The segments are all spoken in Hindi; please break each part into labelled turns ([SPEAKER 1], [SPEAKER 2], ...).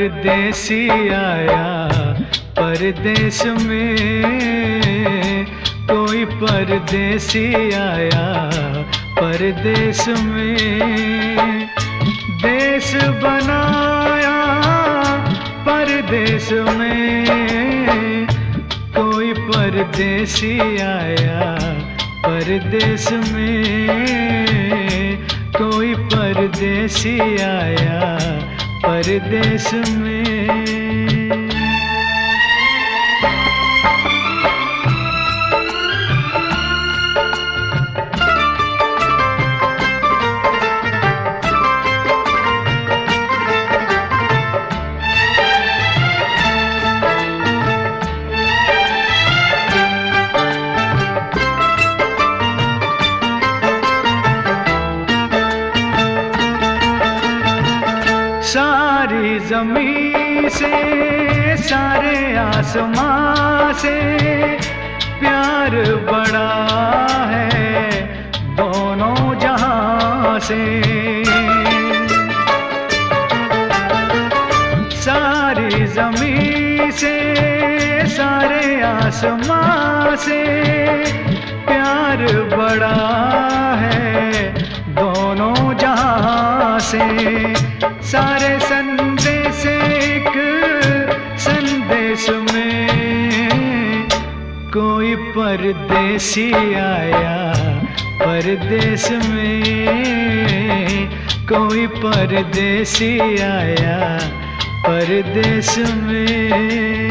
[SPEAKER 1] परदेसी आया परदेश में कोई परदेसी आया परदेश में देश बनाया परदेश में कोई परदेसी आया परदेश में कोई परदेसी आया परदेश में सारे आसमां से प्यार बड़ा है दोनों जहाँ से। सारी जमी से, सारे आसमां से प्यार बड़ा है दोनों जहाँ से। सारे संदेश कोई परदेसी आया परदेश में कोई परदेसी आया परदेश में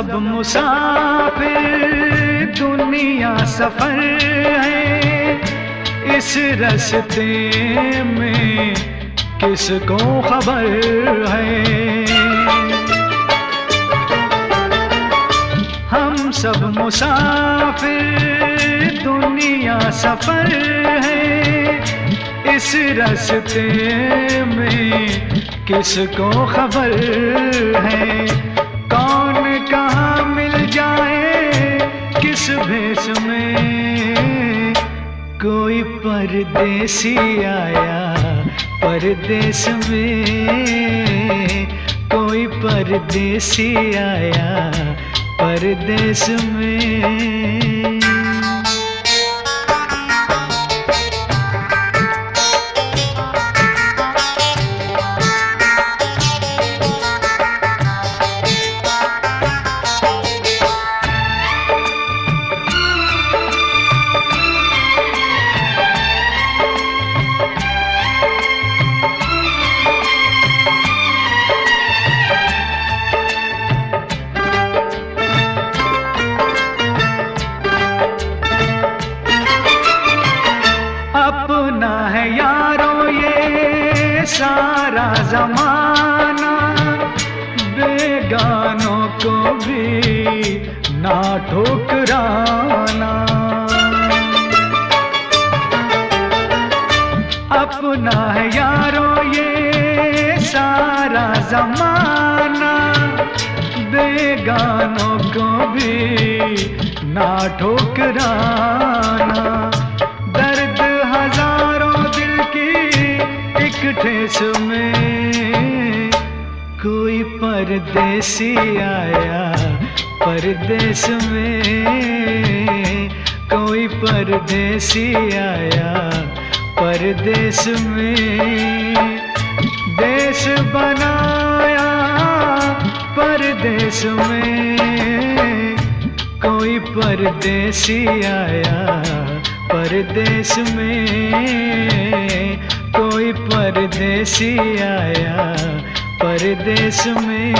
[SPEAKER 1] सब मुसाफिर दुनिया सफ़र है, इस रस्ते में किसको खबर है? हम सब मुसाफिर दुनिया सफ़र है, इस रस्ते में किसको खबर है? भेष में कोई परदेसी आया परदेश में कोई परदेसी आया परदेश में ना ठुकराना। दर्द हज़ारों दिल की एक ठेस में। कोई परदेसी आया परदेश में। कोई परदेसी आया परदेश में। देश बनाया परदेश में। परदेसी आया, परदेश में कोई परदेसी आया, परदेश में।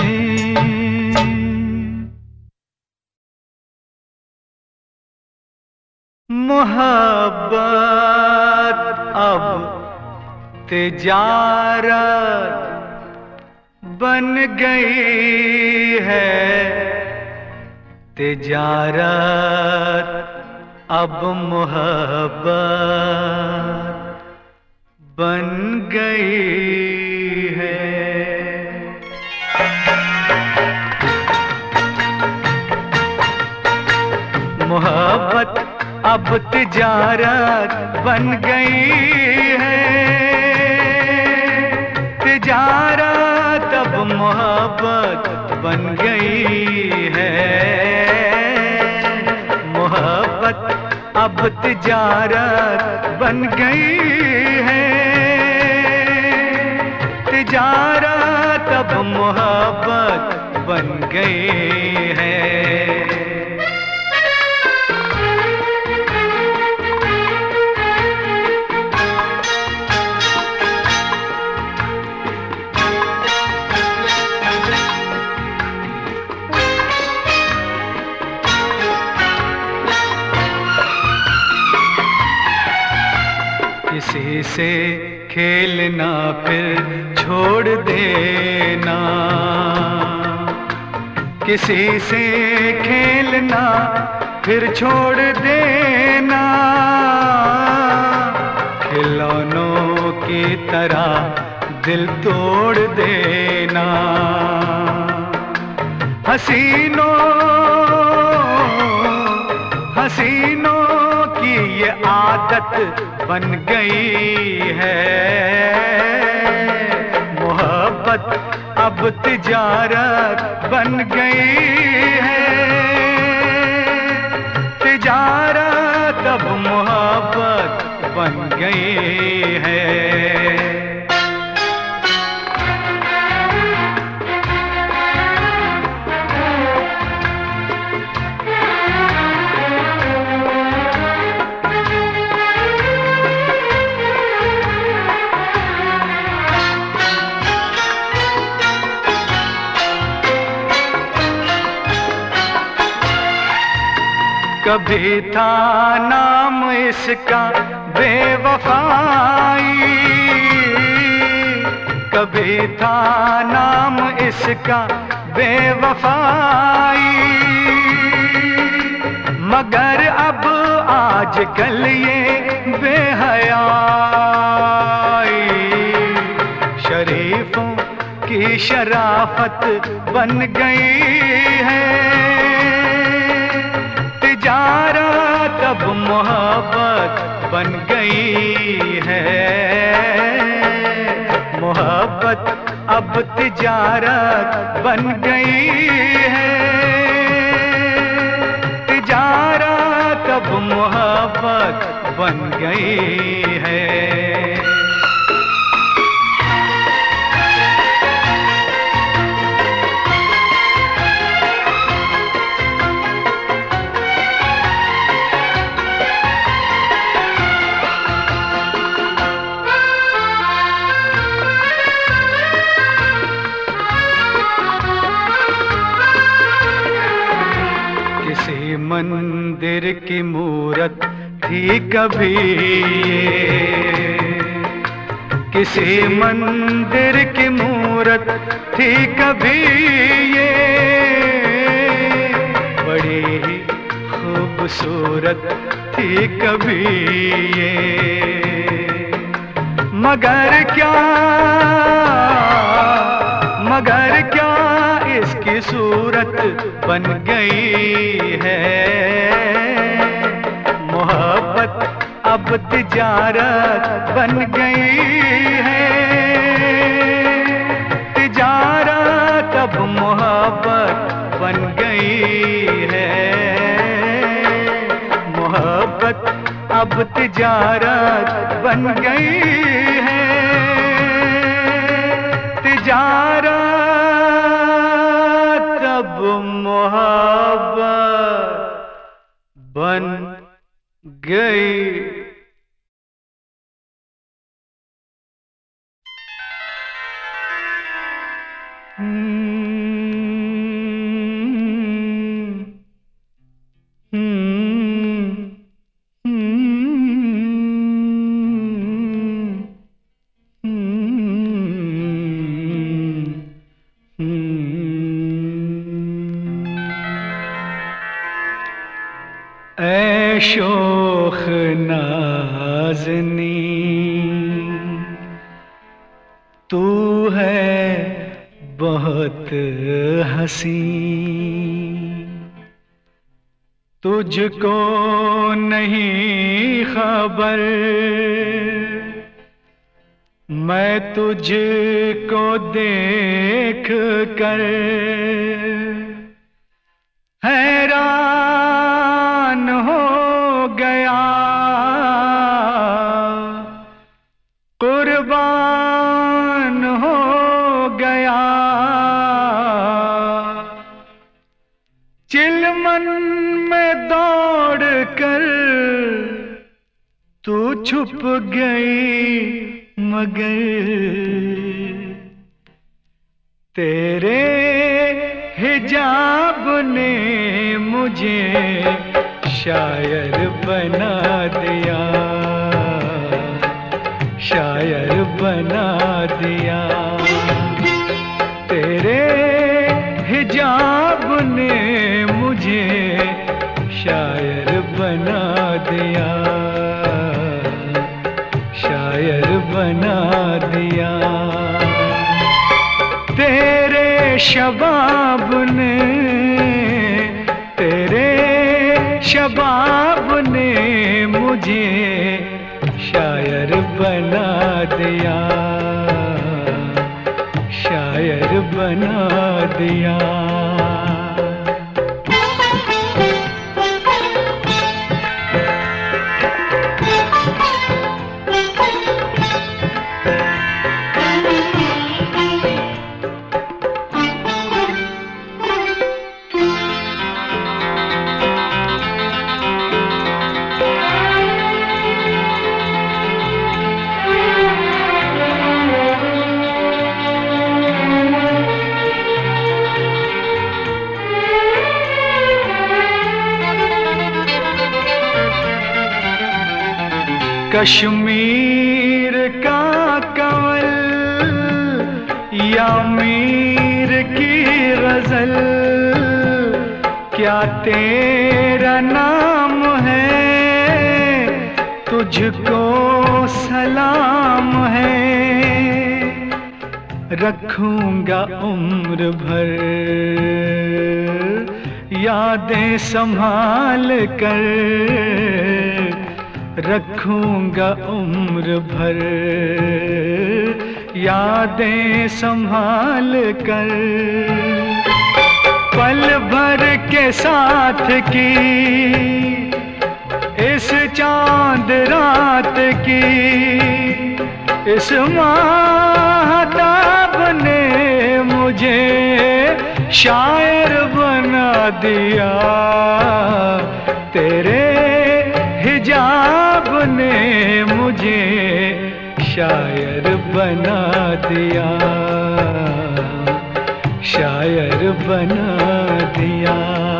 [SPEAKER 1] मोहब्बत अब तिजारत बन गई है। तिजारत अब मोहब्बत बन गई है। मोहब्बत अब तिजारत बन गई है। तिजारत अब मोहब्बत बन गई है। अब तिजारत बन गई है। तिजारत अब मोहब्बत बन गई है। किसी से खेलना फिर छोड़ देना। किसी से खेलना फिर छोड़ देना। खिलौनों की तरह दिल तोड़ देना। हसीनों हसीनों आदत बन गई है। मोहब्बत अब तिजारत बन गई है। तिजारत अब मोहब्बत बन गई कभी था नाम इसका बेवफाई। कभी था नाम इसका बेवफाई। मगर अब आज कल ये बेहयाई। शरीफों की शराफत बन गई है। अब मोहब्बत बन गई है। मोहब्बत अब तिजारत बन गई है। तिजारत अब मोहब्बत बन गई है। मंदिर की मूरत थी कभी ये। किसी मंदिर की मूरत थी कभी ये। बड़ी ही खूबसूरत थी कभी ये। मगर क्या मगर क्या इसकी सूरत बन गई है? अब तिजारत बन गई है। तिजारत अब मोहब्बत बन गई है। मोहब्बत अब तिजारत बन गई है। तिजारत अब मोहब्बत बन गई तुझको नहीं खबर। मैं तुझको देख कर छुप गई, मगर तेरे हिजाब ने मुझे शायर बना दिया, शायर बना दिया। तेरे हिजाब ने मुझे शायर बना दिया। बना दिया। तेरे शबाब ने, तेरे शबाब ने मुझे शायर बना दिया। शायर बना दिया। कश्मीर का कमल या मीर की गज़ल, क्या तेरा नाम है? तुझको सलाम है। रखूँगा उम्र भर, यादें संभाल कर। रखूँगा उम्र भर। यादें संभाल कर। पल भर के साथ की। इस चाँद रात की। इस माहताब ने मुझे शायर बना दिया। तेरे हिजाब ने मुझे शायर बना दिया। शायर बना दिया।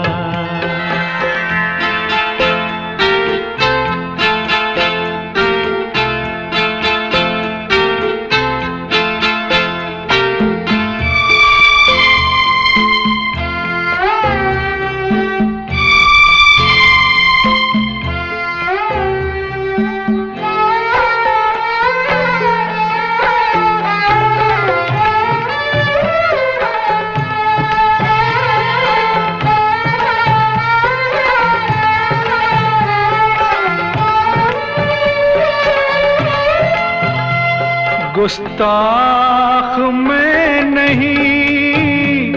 [SPEAKER 1] गुस्ताख में नहीं,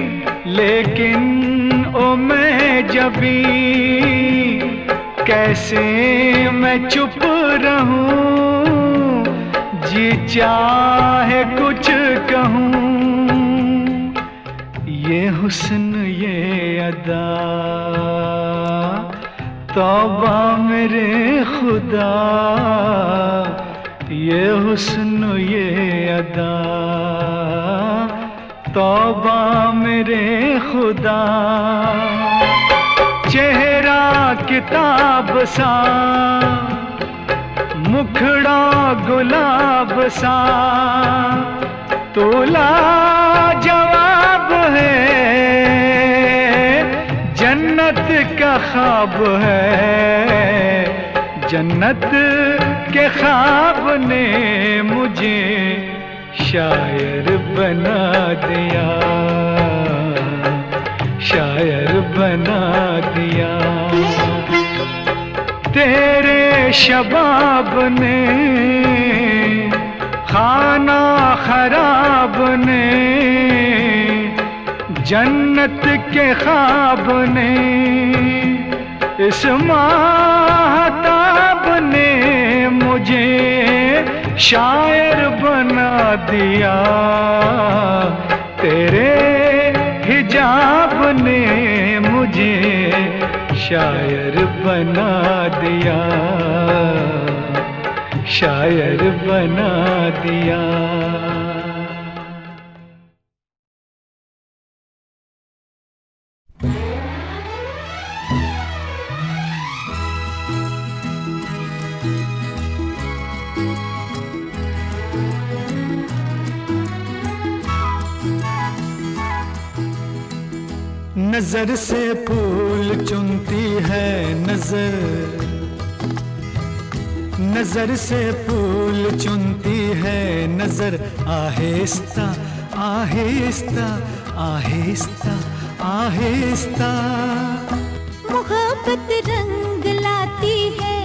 [SPEAKER 1] लेकिन ओ मैं जबी, कैसे मैं चुप रहूँ, जी चाहे कुछ कहूँ, ये हुस्न, ये अदा, तौबा मेरे खुदा। ये हुस्न, ये अदा। तौबा मेरे खुदा। चेहरा किताब सा। मुखड़ा गुलाब सा। तोला जवाब है। जन्नत का ख्वाब है। जन्नत के ख्वाब ने मुझे शायर बना दिया। शायर बना दिया। तेरे शबाब ने, खाना खराब ने, जन्नत के ख्वाब ने, इस माहताब ने मुझे शायर बना दिया। तेरे हिजाब ने मुझे शायर बना दिया। शायर बना दिया। नज़र से फूल चुनती है नज़र। नज़र से फूल चुनती है नज़र। आहिस्ता आहिस्ता आहिस्ता आहिस्ता।
[SPEAKER 2] मोहब्बत रंग लाती है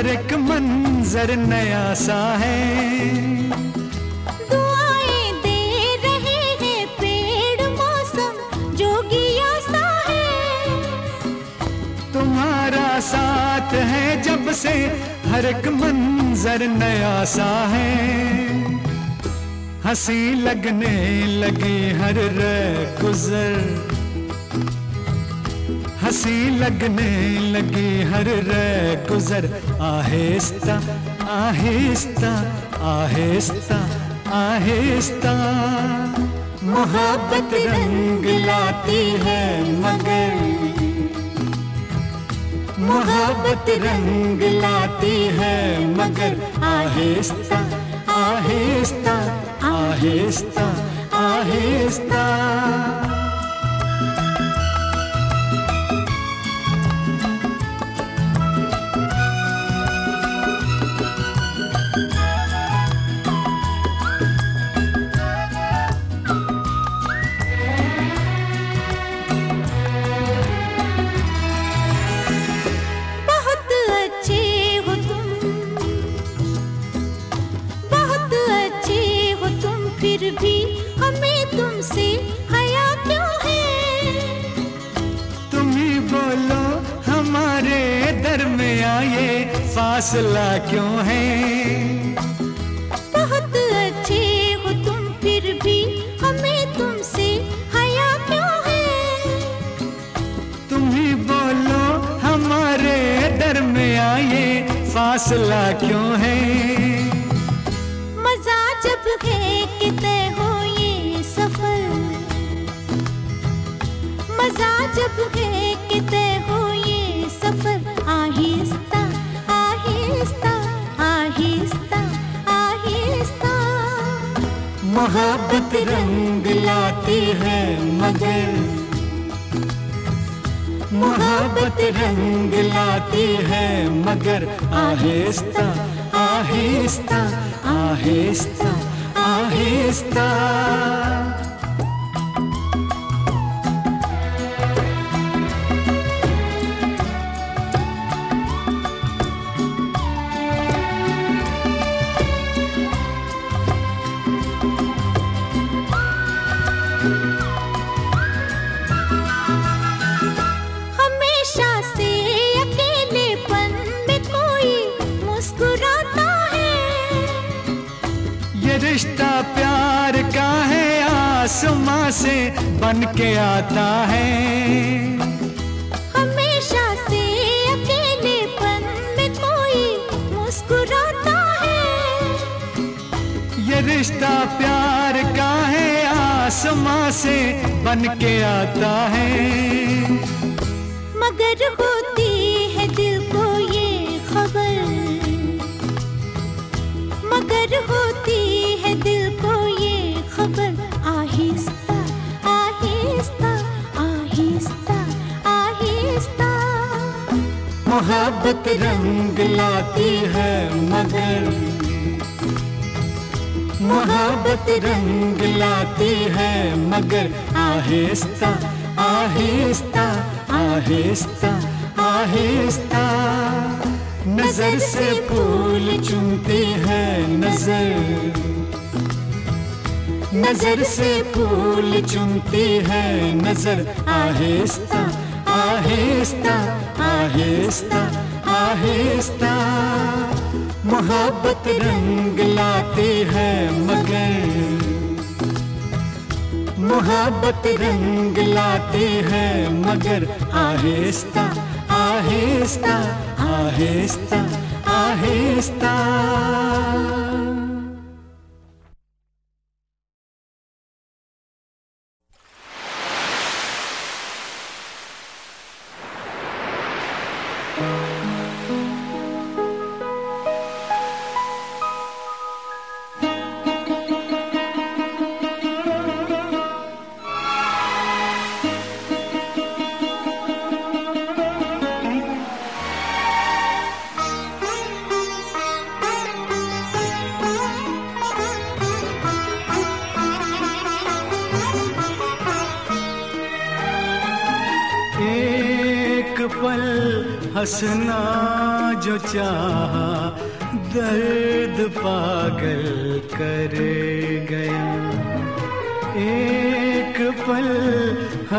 [SPEAKER 1] हर एक मंजर नया सा है।
[SPEAKER 2] दे पेड़ मौसम जोगिया सा
[SPEAKER 1] तुम्हारा साथ है जब से हर एक मंजर नया सा है। हँसी लगने लगी हर रे गुजर हँसी लगने लगी हर रे गुजर आहिस्ता आहिस्ता आहिस्ता आहिस्ता। मोहब्बत रंग लाती है मगर। मोहब्बत रंग लाती है मगर। आहिस्ता आहिस्ता आहिस्ता आहिस्ता। फासला क्यों है?
[SPEAKER 2] बहुत अच्छे हो तुम फिर भी हमें तुमसे हया क्यों है?
[SPEAKER 1] तुम ही बोलो हमारे दरमिया ये फासला क्यों है?
[SPEAKER 2] मज़ा जब है कि तय हो ये सफ़र। मज़ा जब है
[SPEAKER 1] मोहब्बत रंग लाती है मगर मोहब्बत रंग लाती है मगर आहिस्ता आहिस्ता आहिस्ता आहिस्ता।
[SPEAKER 2] से
[SPEAKER 1] बन के आता है।
[SPEAKER 2] हमेशा से अकेलेपन में कोई मुस्कुराता है।
[SPEAKER 1] ये रिश्ता प्यार का है आसमां से बन के आता है।
[SPEAKER 2] मगर होती है दिल को ये खबर। मगर होती
[SPEAKER 1] मोहब्बत रंग लाती है मगर। मोहब्बत रंग लाती है मगर। आहिस्ता आहिस्ता आहिस्ता आहिस्ता। नज़र से फूल चुनती है नज़र। नज़र से फूल चुनती है नज़र। आहिस्ता आहिस्ता आहिस्ता आहिस्ता। मोहब्बत रंग लाती है मगर। मोहब्बत रंग लाती है मगर। आहिस्ता आहिस्ता आहिस्ता आहिस्ता।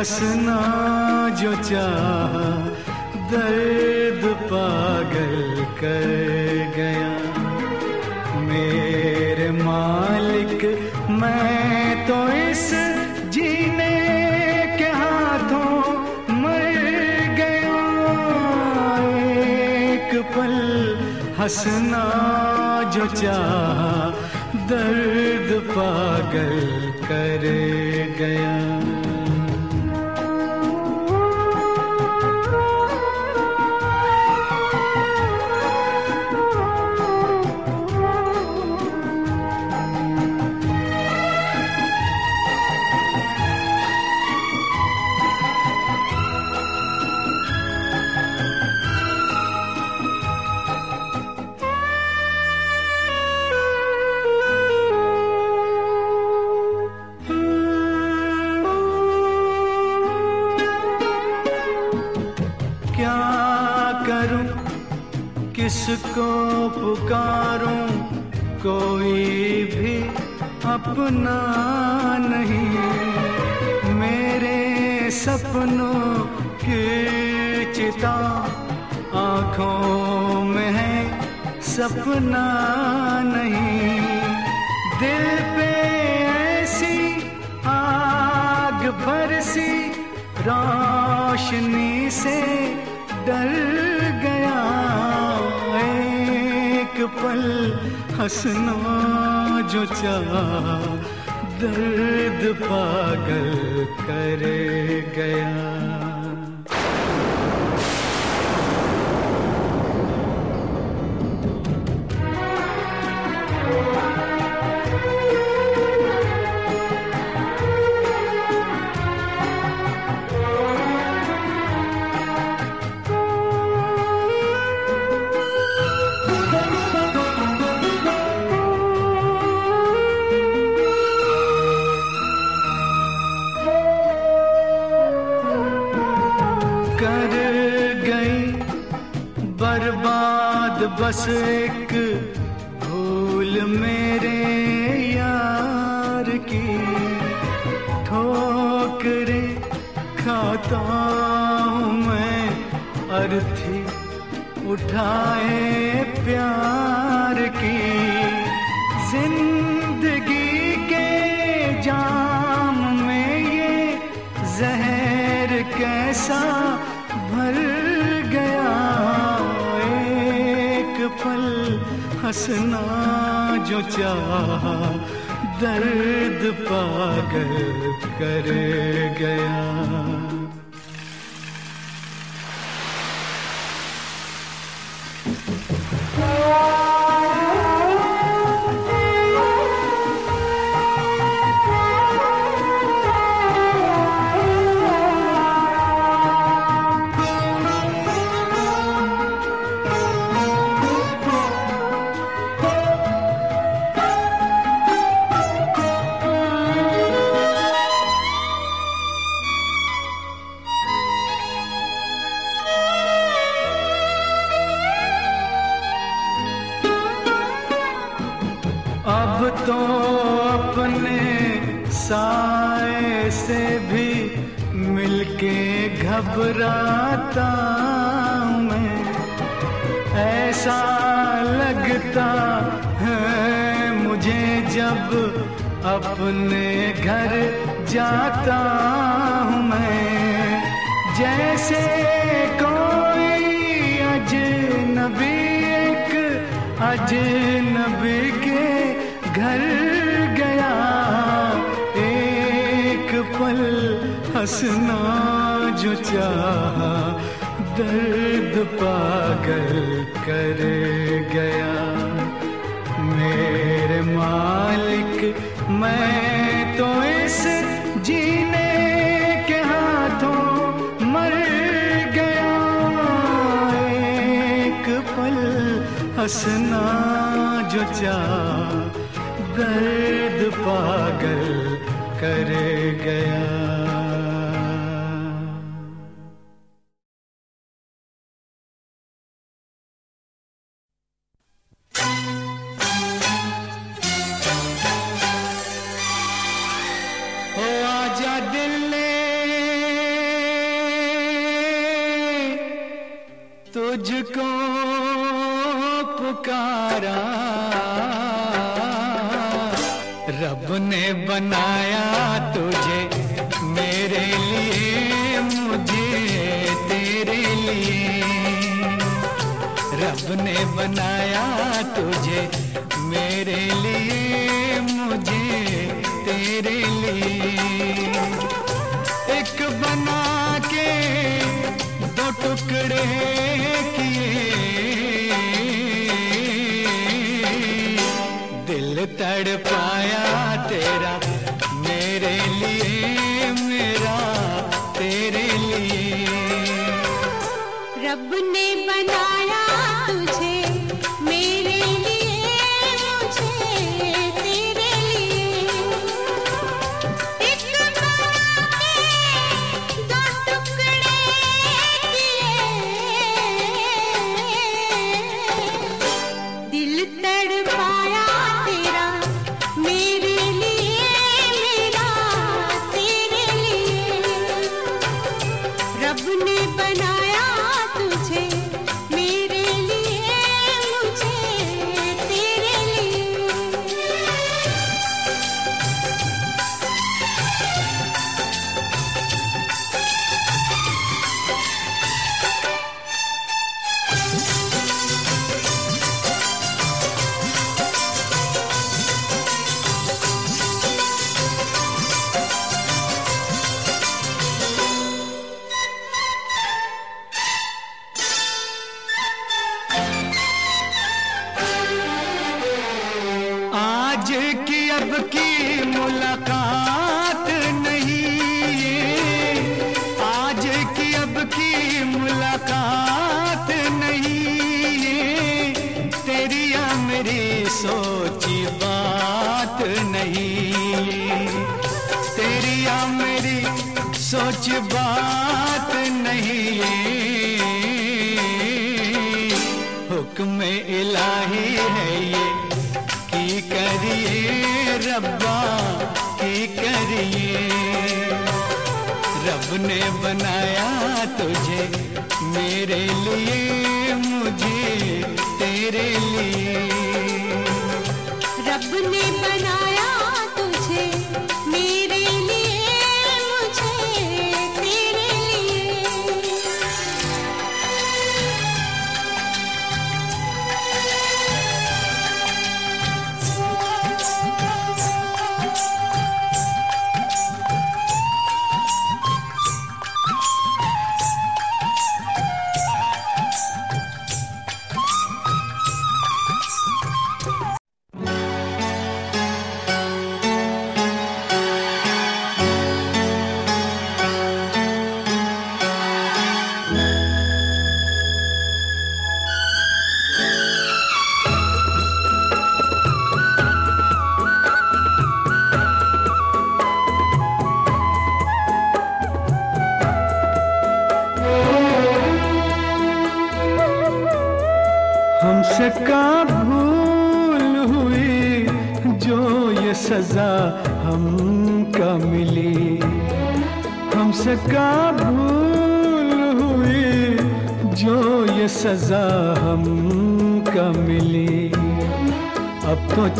[SPEAKER 1] हंसना जो किसको पुकारूं, कोई भी अपना नहीं। मेरे सपनों की चिता आँखों में है सपना नहीं। दिल पे ऐसी आग बरसी, रोशनी से डर पल हंसना जो चाहा दर्द पागल कर गया। बस एक भूल मेरे यार की। ठोकरे खाता हूँ मैं अर्थी उठाए प्यार। हंसना जो चाह दर्द पागल कर गया। रब ने बना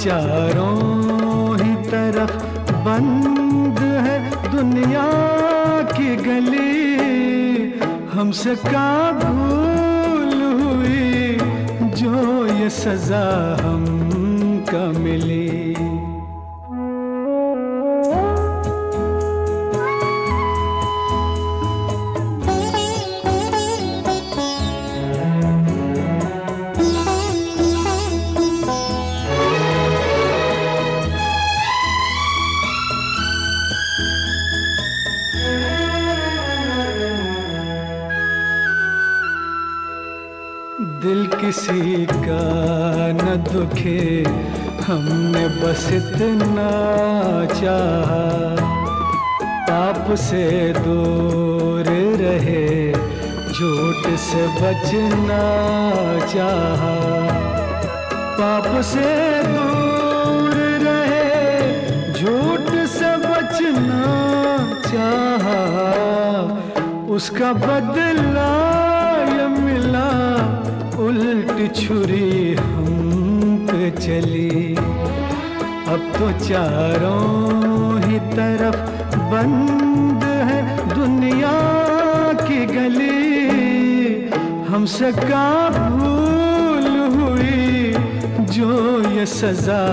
[SPEAKER 1] अब दुखे हमने बस इतना चाहा। पाप से दूर रहे, झूठ से बचना चाहा। पाप से दूर रहे, झूठ से बचना चाहा। उसका बदला मिला, उल्ट छुरी चली। अब तो चारों ही तरफ़ बंद है दुनिया की गली। हमसे का भूल हुई जो ये सजा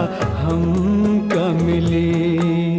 [SPEAKER 1] हमका मिली।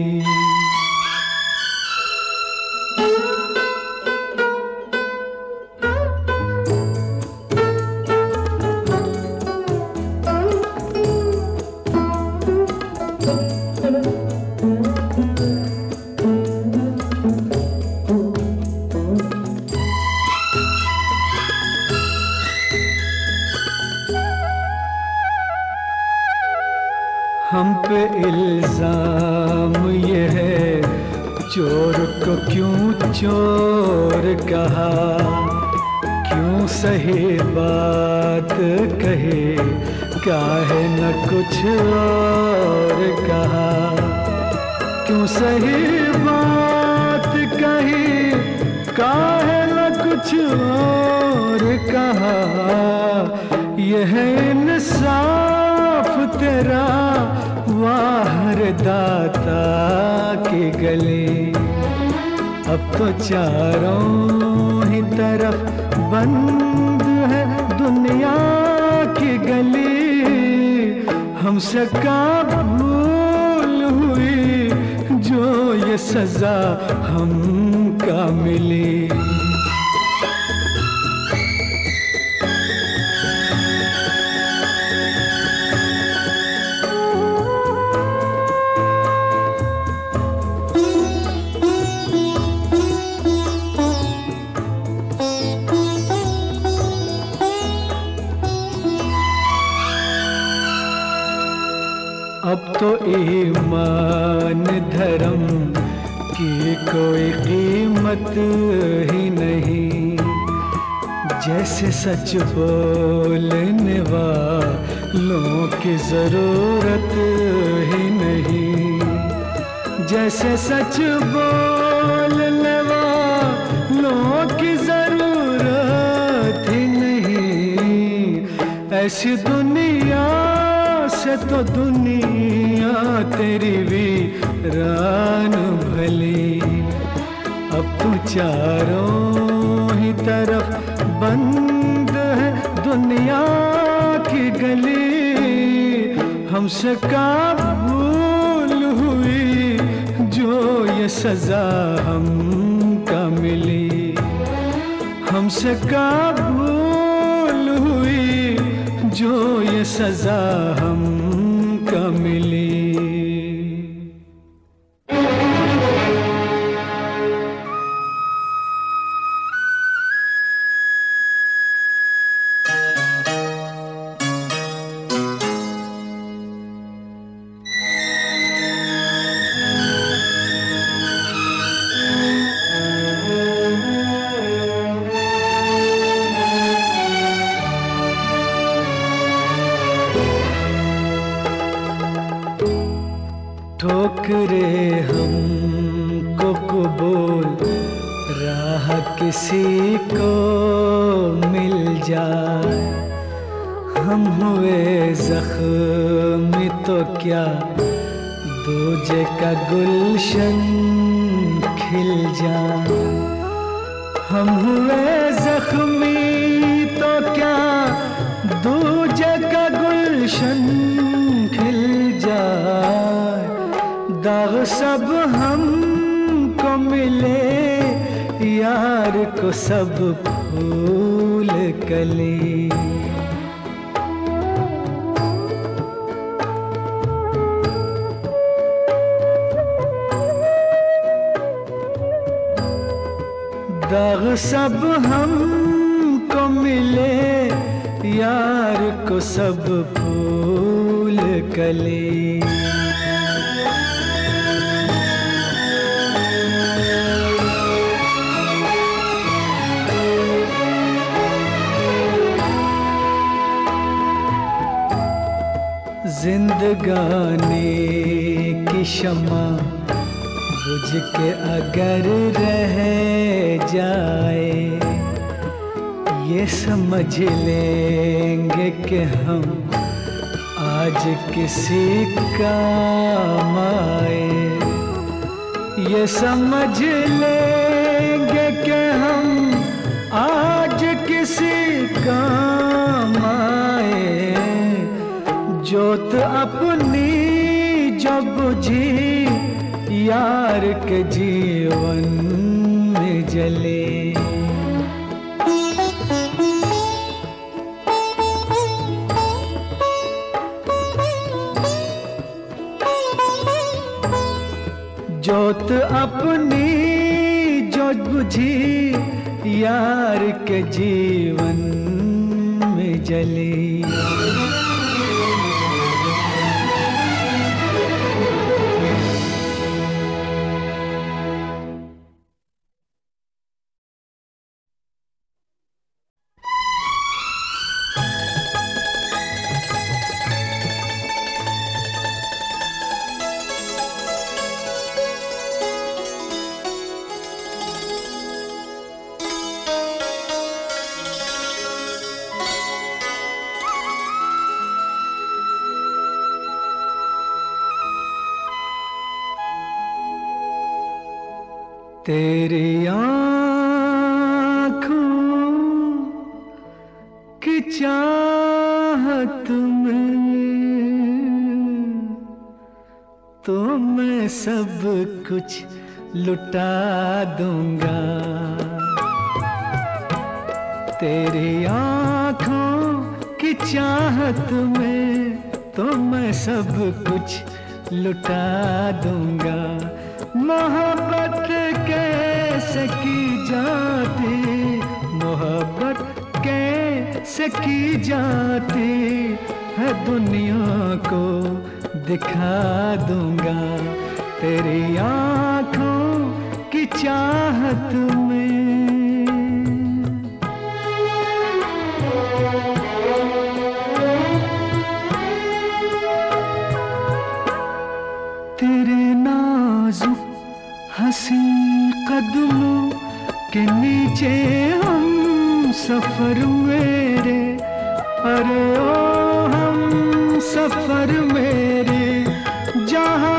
[SPEAKER 1] कुछ और कहा। क्यों सही बात कही? काहे न कुछ और कहा? यह इंसाफ तेरा वाहर दाता की गली। अब तो चारों ही तरफ़ बंद है दुनिया की गली। हमसे का भूल हुई जो ये सजा हमका मिली। ईमान धर्म की कोई कीमत ही नहीं। जैसे सच बोलने वालों की ज़रूरत ही नहीं। जैसे सच बोलने वालों की ज़रूरत ही नहीं। ऐसी दुनिया तो दुनिया तेरी भी रान भली। अब तू चारों ही तरफ़ बंद है दुनिया की गली। हमसे का भूल हुई जो ये सजा हमका मिली। हमसे का भूल जो ये सजा हम मिली। आज किसी काम आए। ये समझ लेंगे कि हम आज किसी काम आए। जोत अपनी जब बुझी, यार के जीवन में जले। जोत अपनी जो बुझी यार के जीवन में जली। कुछ लुटा दूँगा। तेरी आँखों की चाहत में तो मैं सब कुछ लुटा दूँगा। मोहब्बत कैसे की जाती? मोहब्बत कैसे की जाती? है दुनिया को दिखा दूँगा। तेरी आँखों की चाहत में तेरे नाजुक हसी कदमों के नीचे हम सफ़र मेरे, अरे ओ हम सफ़र मेरे, जहाँ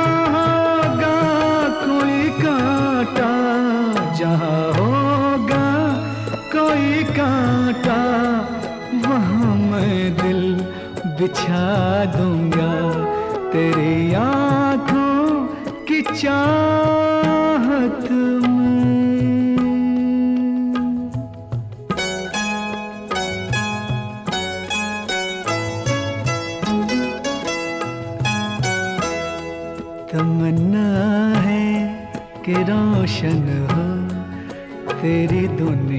[SPEAKER 1] कांटा वहाँ मैं दिल बिछा दूँगा। तेरे आँखों की चाहत तमन्ना है कि रोशन हो तेरी दुनिया।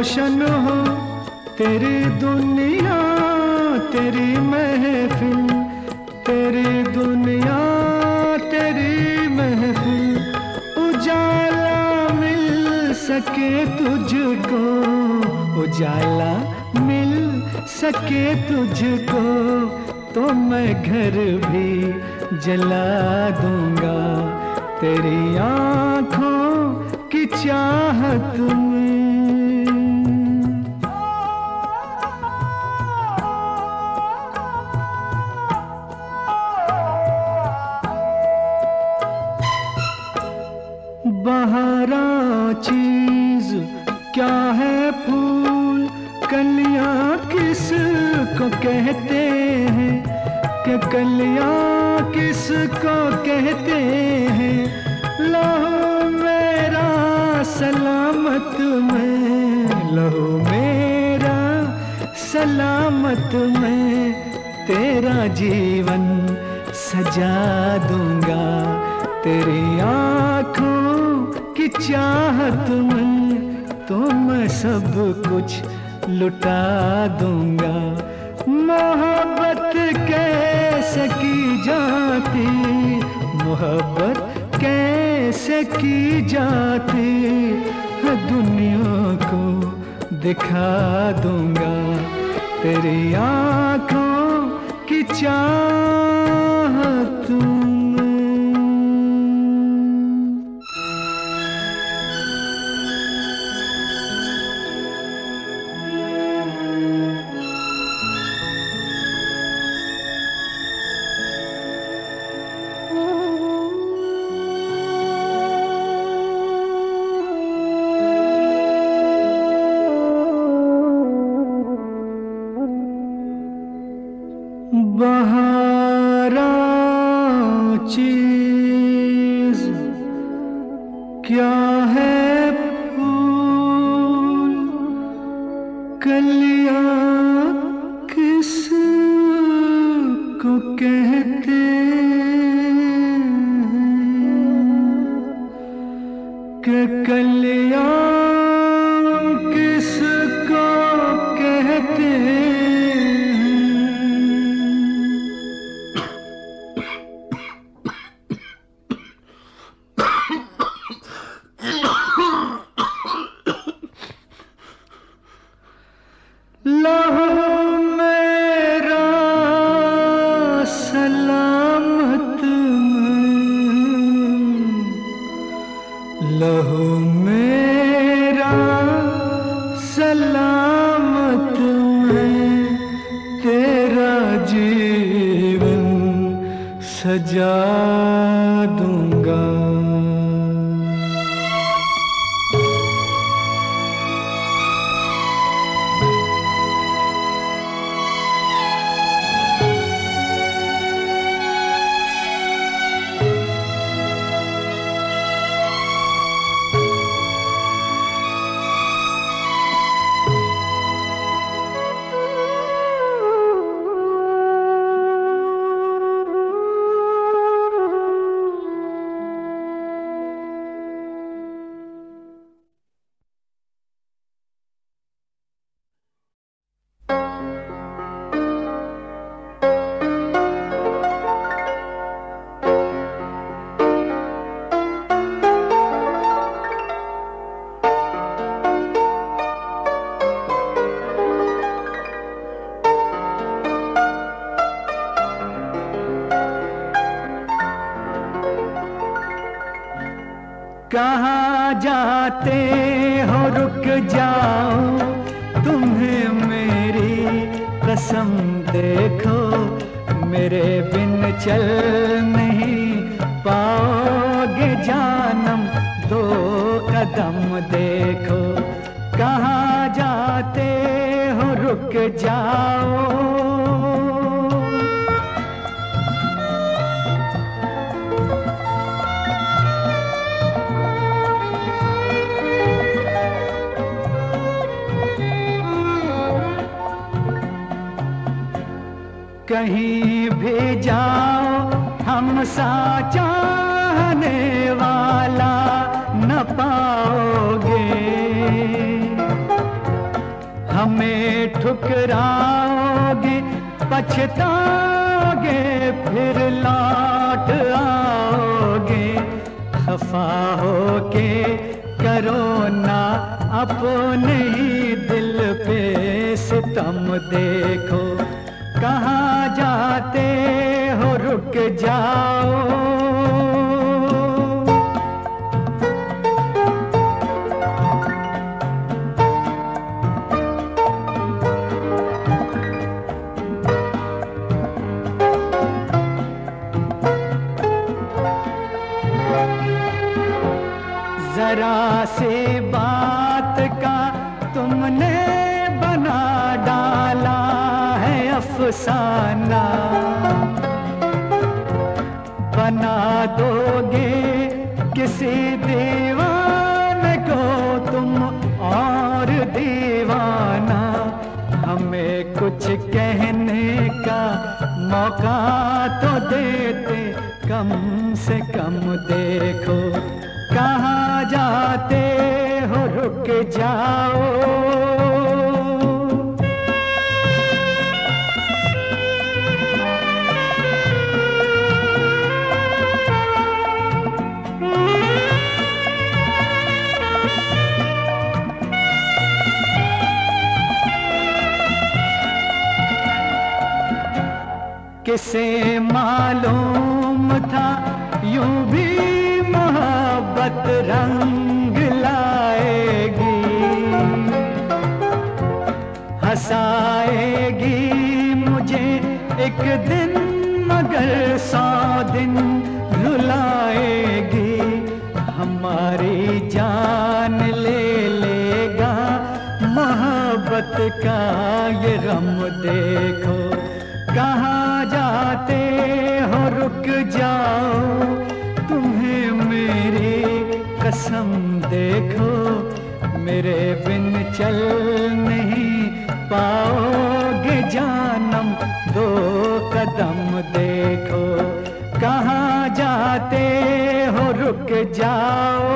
[SPEAKER 1] रोशन हो, तेरी दुनिया, तेरी महफिल, तेरी दुनिया, तेरी महफिल, उजाला मिल सके तुझको, उजाला मिल सके तुझको तो मैं घर भी जला दूँगा, तेरी आँखों की चाहत में हाथ में तेरा जीवन सजा दूँगा। तेरी आँखों की चाहत में तो मैं सब कुछ लुटा दूँगा। मोहब्बत कैसे की जाती? मोहब्बत कैसे की जाती? हाँ, दुनिया को दिखा दूँगा। तेरी आँखों की चाहत से कम देखो। कहाँ जाते हो रुक जाओ। किसे मालूम था? यूँ भी मोहब्बत रंग लाएगी। हंसाएगी मुझे एक दिन, मगर सौ दिन रुलाएगी। हमारी जान ले लेगा, मोहब्बत का ये गम देखो। जाओ, तुम्हें मेरी कसम देखो, मेरे बिन चल नहीं पाओगे जानम, दो कदम देखो, कहाँ जाते हो, रुक जाओ।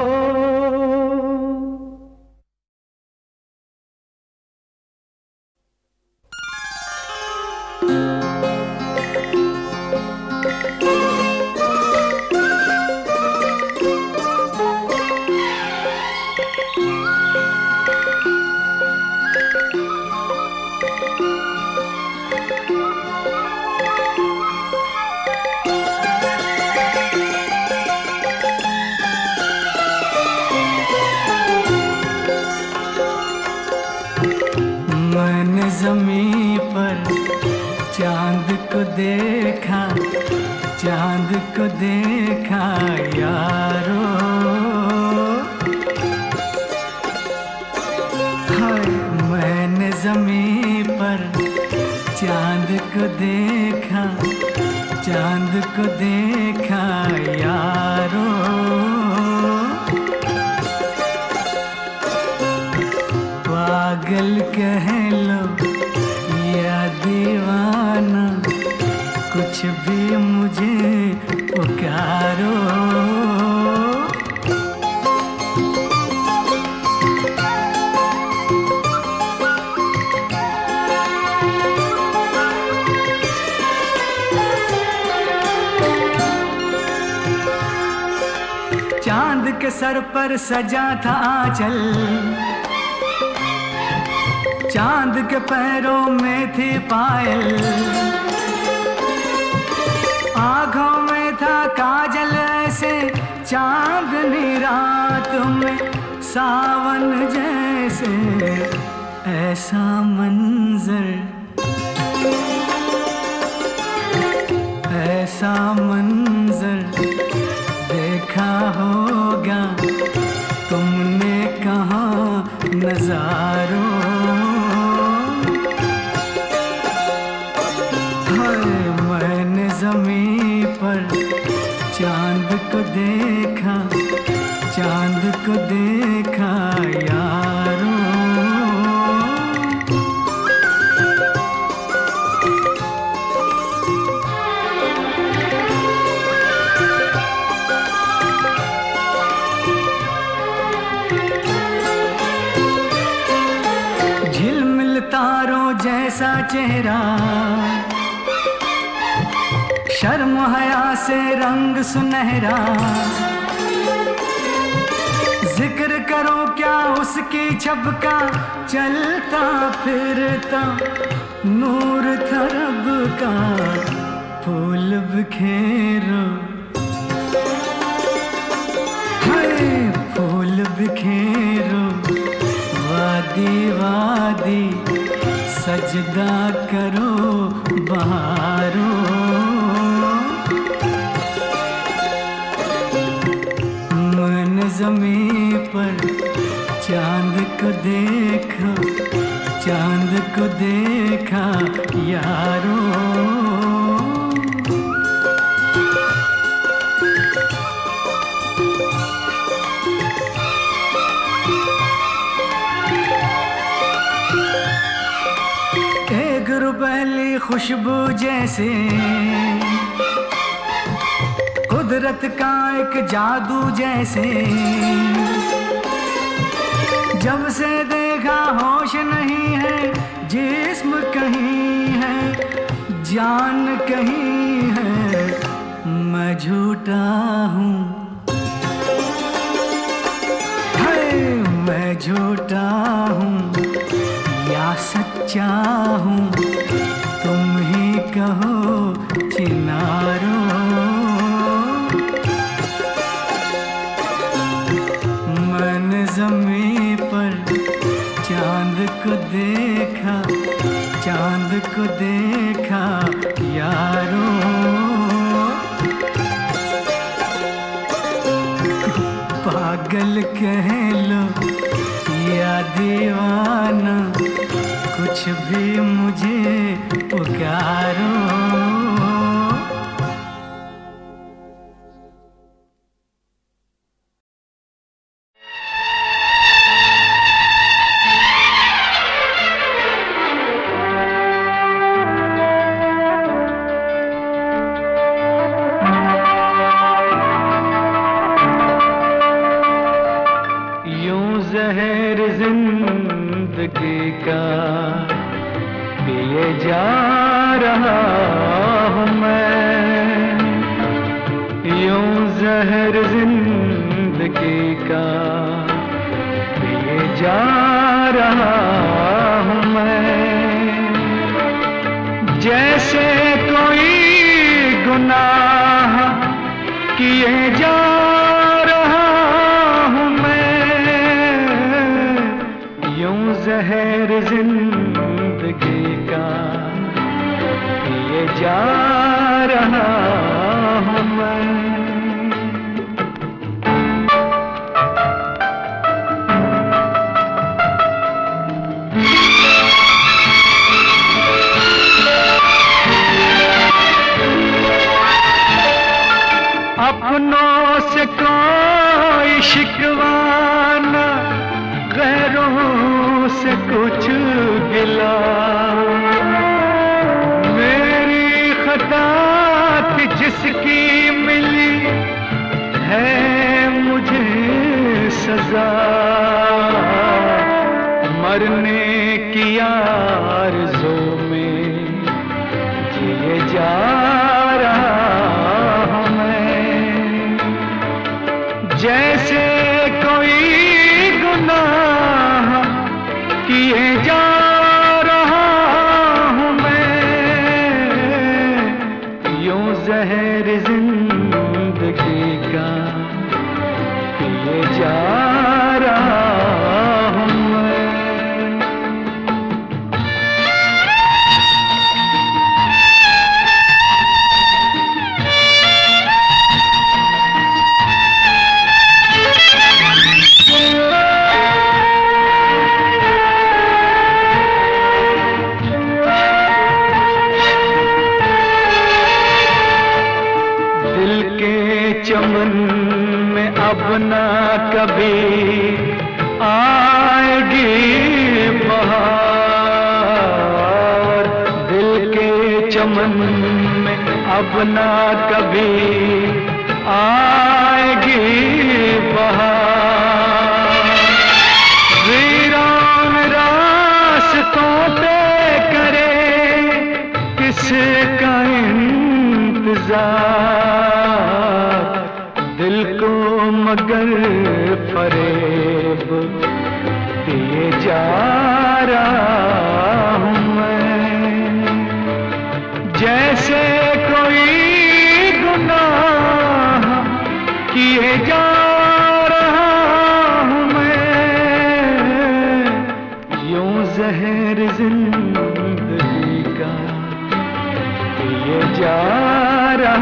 [SPEAKER 1] पागल कह लो या दीवाना, कुछ भी मुझे पुकारो। चाँद के सर पर सजा था आंचल चाँद के पैरों में थी पायल। आँखों में था काजल ऐसे चांदनी रात में सावन जैसे, ऐसा मंजर। ऐसा मंजर मेरा। शर्म हया से रंग सुनहरा। ज़िक्र करो क्या उसकी छबका चलता फिरता नूर थरब का। फूल बिखेरो। फूल बिखेर सजदा करो बहारो। मन जमी पर चाँद को देखो चाँद को देखा यारों। खुशबू जैसे कुदरत का एक जादू जैसे जब से देखा होश नहीं है, जिस्म कहीं है, जान कहीं है, मैं झूठा हूँ। मैं झूठा हूँ, या सच्चा हूँ।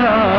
[SPEAKER 1] रहा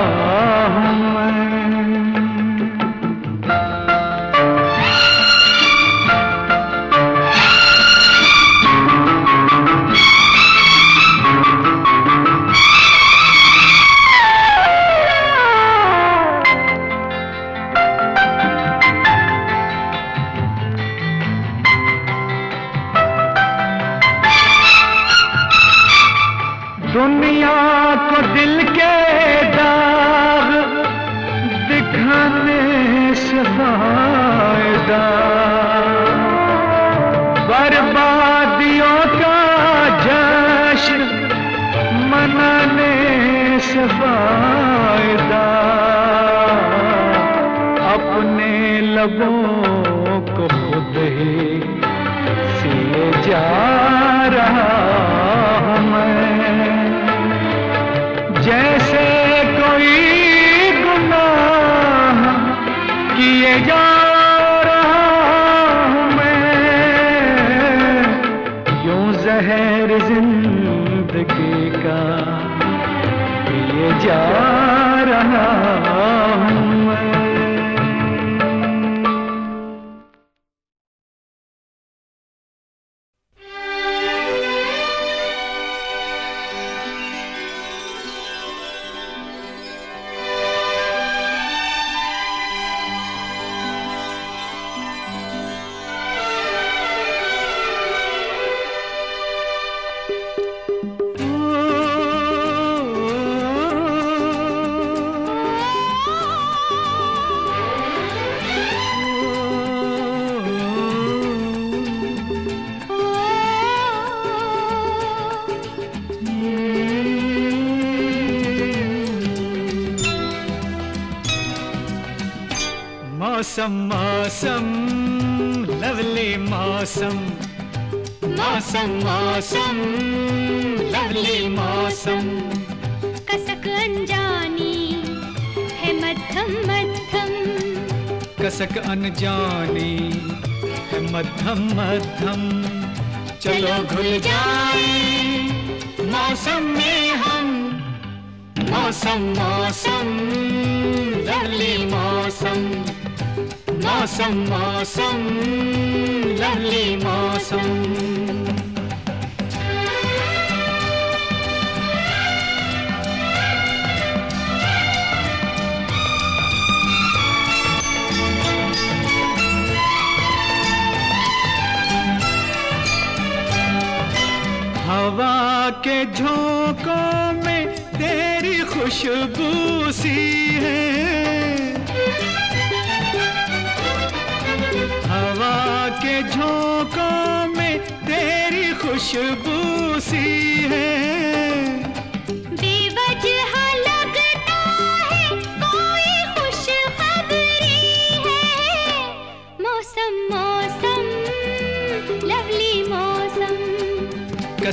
[SPEAKER 2] मध्यम।
[SPEAKER 1] कसक अनजानी है मध्यम मध्यम। चलो घुल जाए। मौसम में हम मौसम मौसम। लवली मौसम मौसम मौसम। लवली मौसम। हवा के झोंकों में तेरी खुशबू सी है। हवा के झोंकों में तेरी खुशबू सी है।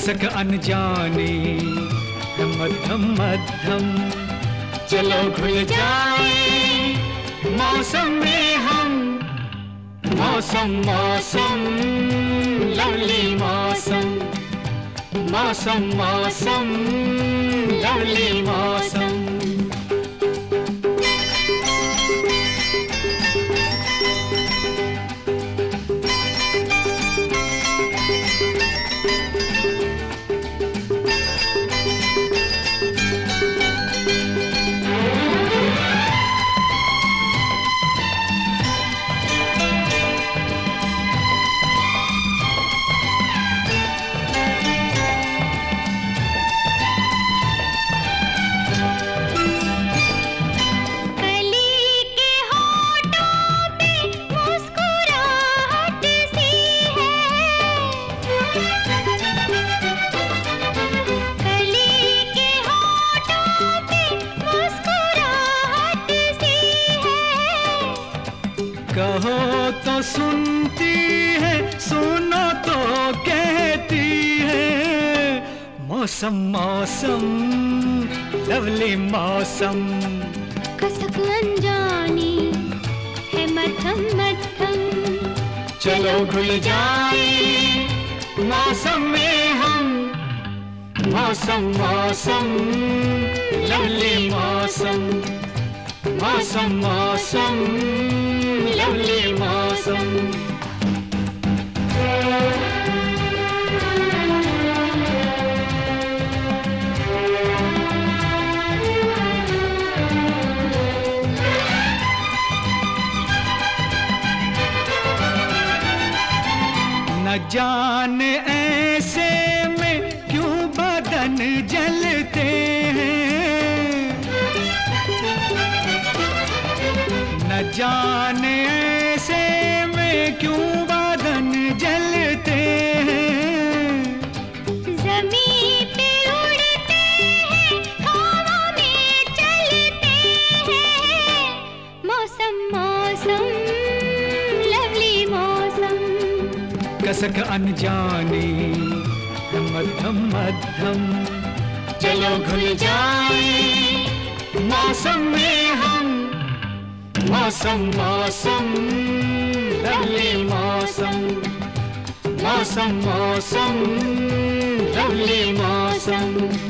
[SPEAKER 1] कसक अनजाने। मध्यम मध्यम चलो घुल जाए। मौसम में हम। मौसम मौसम। लवली मौसम। मौसम मौसम। लवली मौसम। मौसम मौसम लवली मौसम।
[SPEAKER 2] कसक अनजानी मध्यम मध्यम
[SPEAKER 1] चलो घुल जाए मौसम में हम। मौसम मौसम लवली मौसम। मौसम मौसम लवली मौसम। जाने ऐसे में क्यों बदन जलते हैं? न जाने कसक अनजाने मध्यम मध्यम चलो घुल जाए, मौसम में हम। मौसम मौसम, लवली मौसम। मौसम मौसम, लवली मौसम।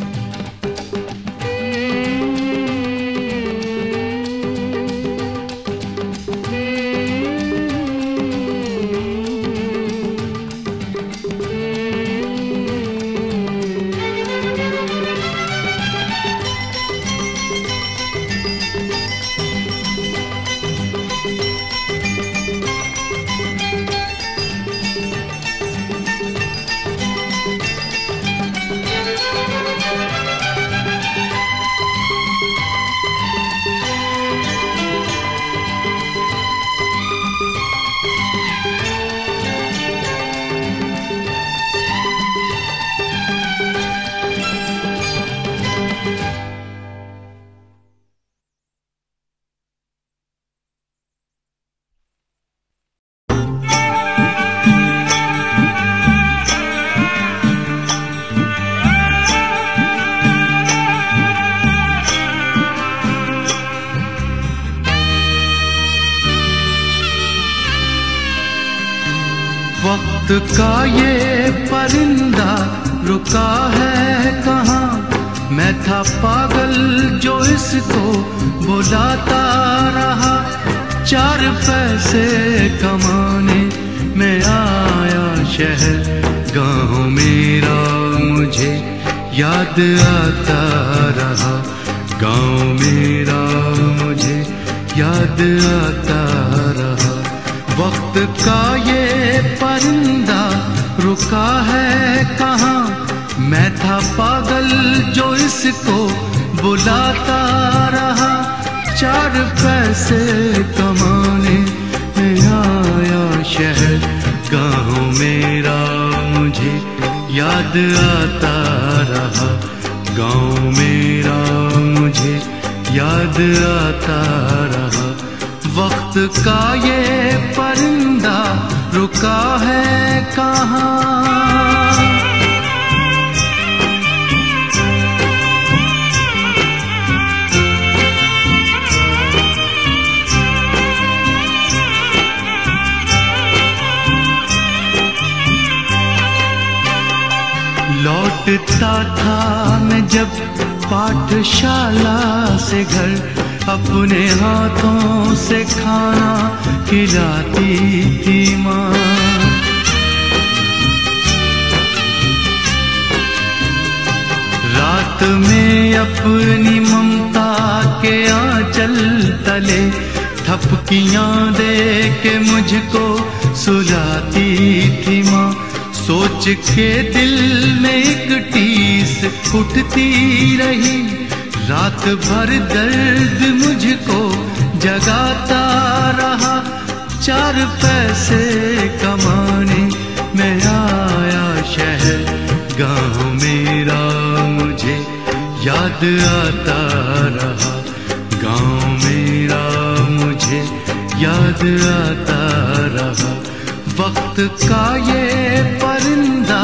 [SPEAKER 3] का ये परिंदा रुका है कहाँ? मैं था पागल जो इसको बुलाता रहा। चार पैसे कमाने में आया शहर। गाँव मेरा मुझे याद आता रहा। गाँव मेरा मुझे याद आता रहा। वक्त का ये परिंदा रुका है कहाँ? मैं था पागल जो इसको बुलाता रहा। चार पैसे कमाने आया शहर। गाँव मेरा मुझे याद आता रहा। गाँव मेरा मुझे याद आता रहा। वक्त का ये परिंदा रुका है कहाँ? लौटता था मैं जब पाठशाला से घर अपने हाथों से खाना खिलाती थी माँ। रात में अपनी ममता के आंचल तले थपकियाँ दे के मुझको सुलाती थी माँ। सोच के दिल में एक टीस उठती रही रात भर दर्द मुझको जगाता रहा। चार पैसे कमाने में आया शहर। गाँव मेरा मुझे याद आता रहा। गाँव मेरा मुझे याद आता रहा। वक्त का ये परिंदा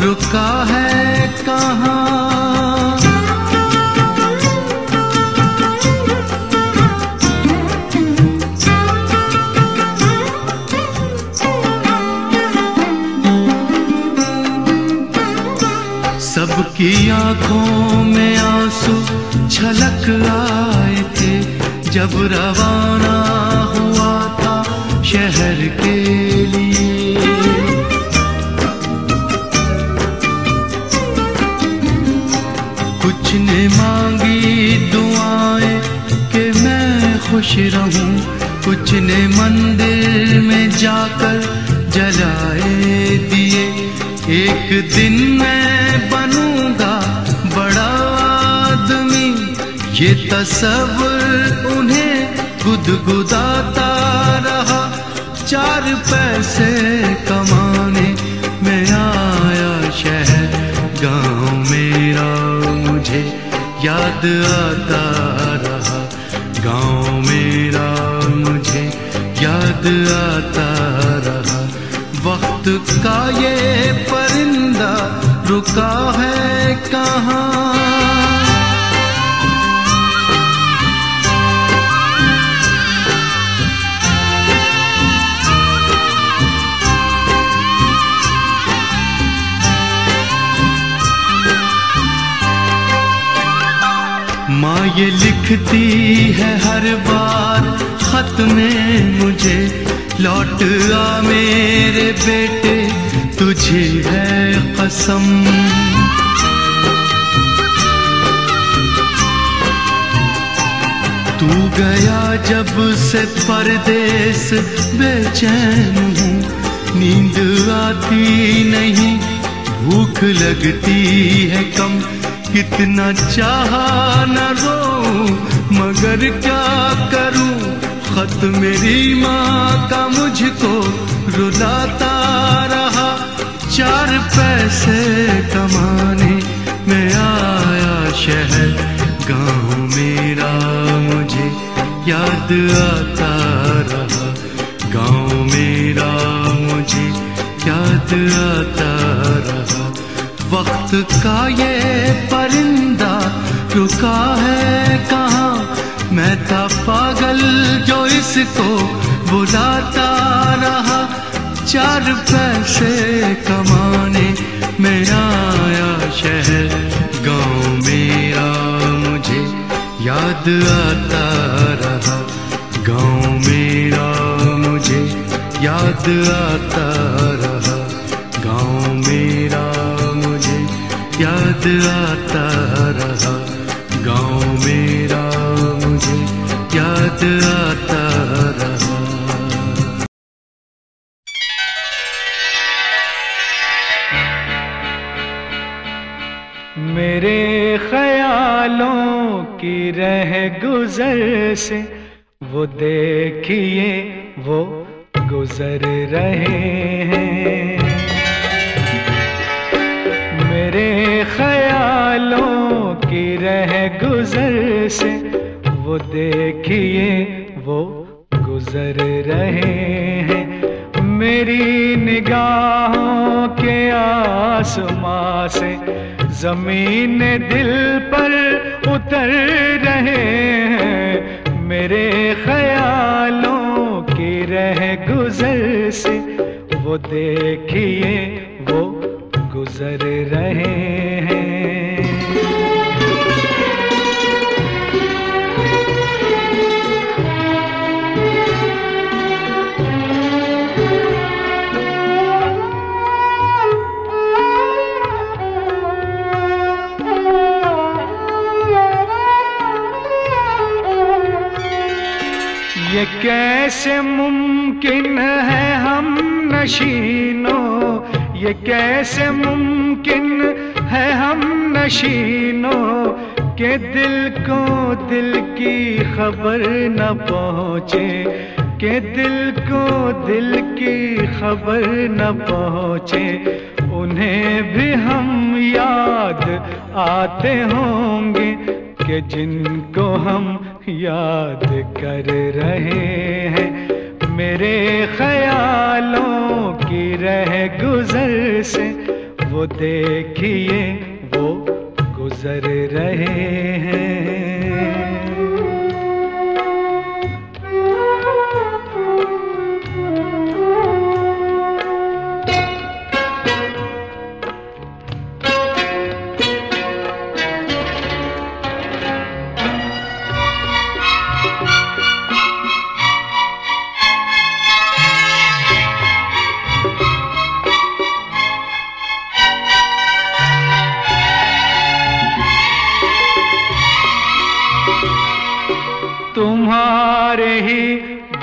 [SPEAKER 3] रुका है कहाँ? की आँखों में आँसू छलक आए थे। जब रवाना हुआ था शहर के लिए। कुछ ने मांगी दुआएँ कि मैं खुश रहूँ। कुछ ने मंदिर में जाकर जलाए दिए। एक दिन मैं बनूँगा बड़ा आदमी। ये तस्वर उन्हें गुदगुदाता रहा। चार पैसे कमाने में आया शहर। गाँव मेरा मुझे याद आता रहा। गाँव मेरा मुझे याद आता वक्त का ये परिंदा रुका है कहाँ? माँ ये लिखती है हर बार खत में मुझे लौट आ मेरे बेटे, तुझे है कसम। तू गया जब से परदेश बेचैन हूँ, नींद आती नहीं, भूख लगती है कम। कितना चाहा न रो, मगर क्या करूँ? खत मेरी माँ का मुझको रुलाता रहा। चार पैसे कमाने में आया शहर। गाँव मेरा मुझे याद आता रहा। गाँव मेरा मुझे याद आता रहा। वक्त का ये परिंदा रुका है कहाँ? मैं था पागल जो इसको बुलाता रहा। चार पैसे कमाने में आया शहर। गाँव मेरा मुझे याद आता रहा। गाँव मेरा मुझे याद आता रहा। गाँव मेरा मुझे याद आता रहा।
[SPEAKER 1] मेरे ख्यालों की रह गुजर से वो देखिए, वो गुजर रहे हैं। मेरे ख्यालों की रह गुजर से वो देखिए, वो गुजर रहे हैं। मेरी निगाहों के आसमां से ज़मीन दिल पर उतर रहे हैं। मेरे ख्यालों की रह गुजर से वो देखिए, वो गुजर रहे हैं। ये कैसे मुमकिन है हम नशीनों? ये कैसे मुमकिन है हम नशीनों? के दिल को दिल की खबर न पहुँचे। के दिल को दिल की खबर न पहुँचे। उन्हें भी हम याद आते होंगे कि जिनको हम याद कर रहे हैं। मेरे ख्यालों की रह गुजर से वो देखिए, वो गुजर रहे हैं।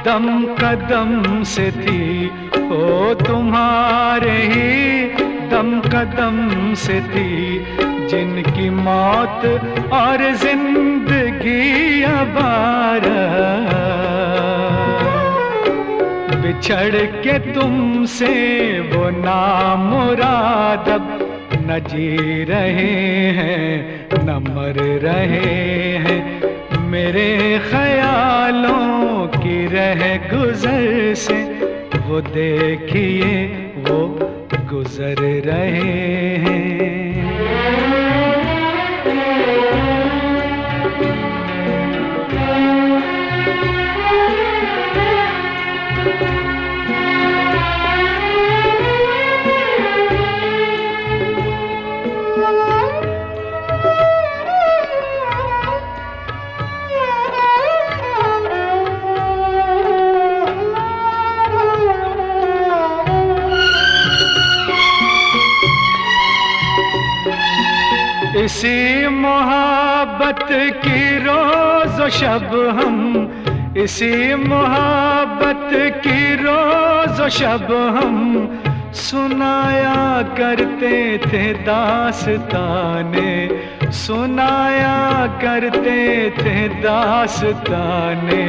[SPEAKER 1] दम कदम से थी। ओ, तुम्हारे ही दम कदम से थी। जिनकी मौत और ज़िंदगी अबार बिछड़ के तुमसे वो नामुराद अब न जी रहे हैं, न मर रहे हैं। मेरे ख्यालों की रह गुजर से वो देखिए वो गुजर रहे हैं। इसी मोहब्बत की रोज शब हम, इसी मोहब्बत की रोज शब हम। सुनाया करते थे दास्ताने, सुनाया करते थे दास्ताने,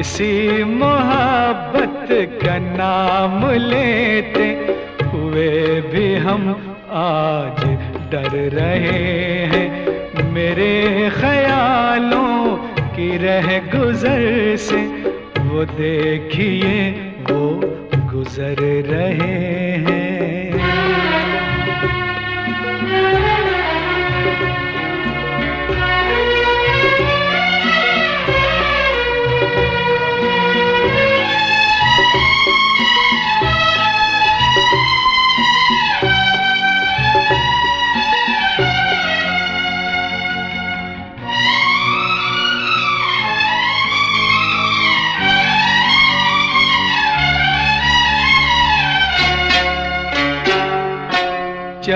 [SPEAKER 1] इसी मोहब्बत का नाम लेते हुए भी हम आज डर रहे हैं मेरे ख्यालों की रह गुजर से, वो देखिए, वो गुजर रहे हैं।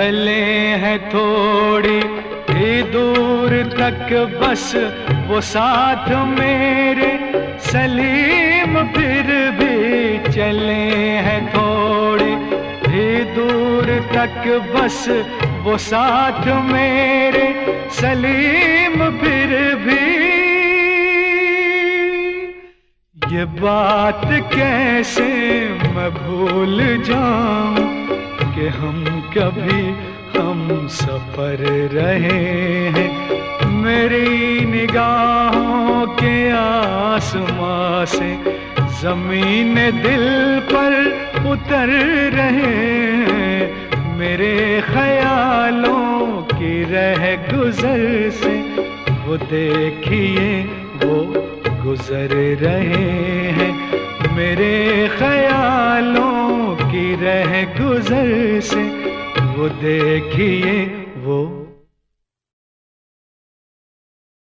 [SPEAKER 1] चले हैं थोड़ी ही दूर तक, बस वो साथ मेरे। सलीम फिर भी चले हैं थोड़ी ही दूर तक, बस वो साथ मेरे। सलीम फिर भी ये बात कैसे मैं भूल जाऊँ कि हम कभी हम सफ़र रहे हैं। मेरी निगाहों के आसमां से ज़मीन दिल पर उतर रहे हैं। मेरे ख्यालों की रह गुजर से वो देखिए, वो गुजर रहे हैं। मेरे ख्यालों की रह गुजर से वो देखिए वो